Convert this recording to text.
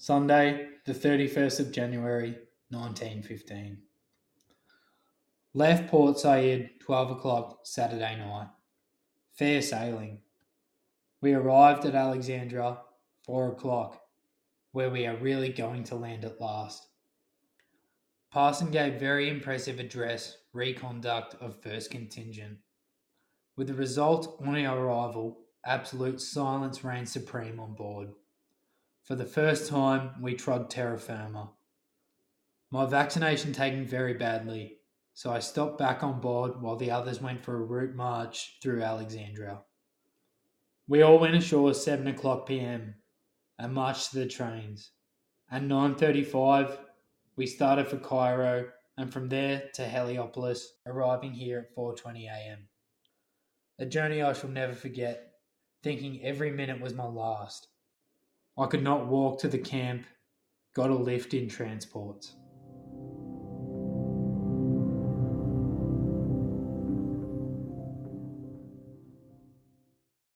Sunday, the 31st of January, 1915. Left Port Said 12 o'clock Saturday night. Fair sailing. We arrived at Alexandria 4 o'clock, where we are really going to land at last. Parson gave very impressive address reconduct of first contingent. With the result on our arrival, absolute silence reigned supreme on board. For the first time, we trod terra firma. My vaccination taken very badly, so I stopped back on board while the others went for a route march through Alexandria. We all went ashore at 7 o'clock p.m. and marched to the trains. At 9.35, we started for Cairo and from there to Heliopolis, arriving here at 4.20 a.m. A journey I shall never forget, thinking every minute was my last. I could not walk to the camp, got a lift in transports.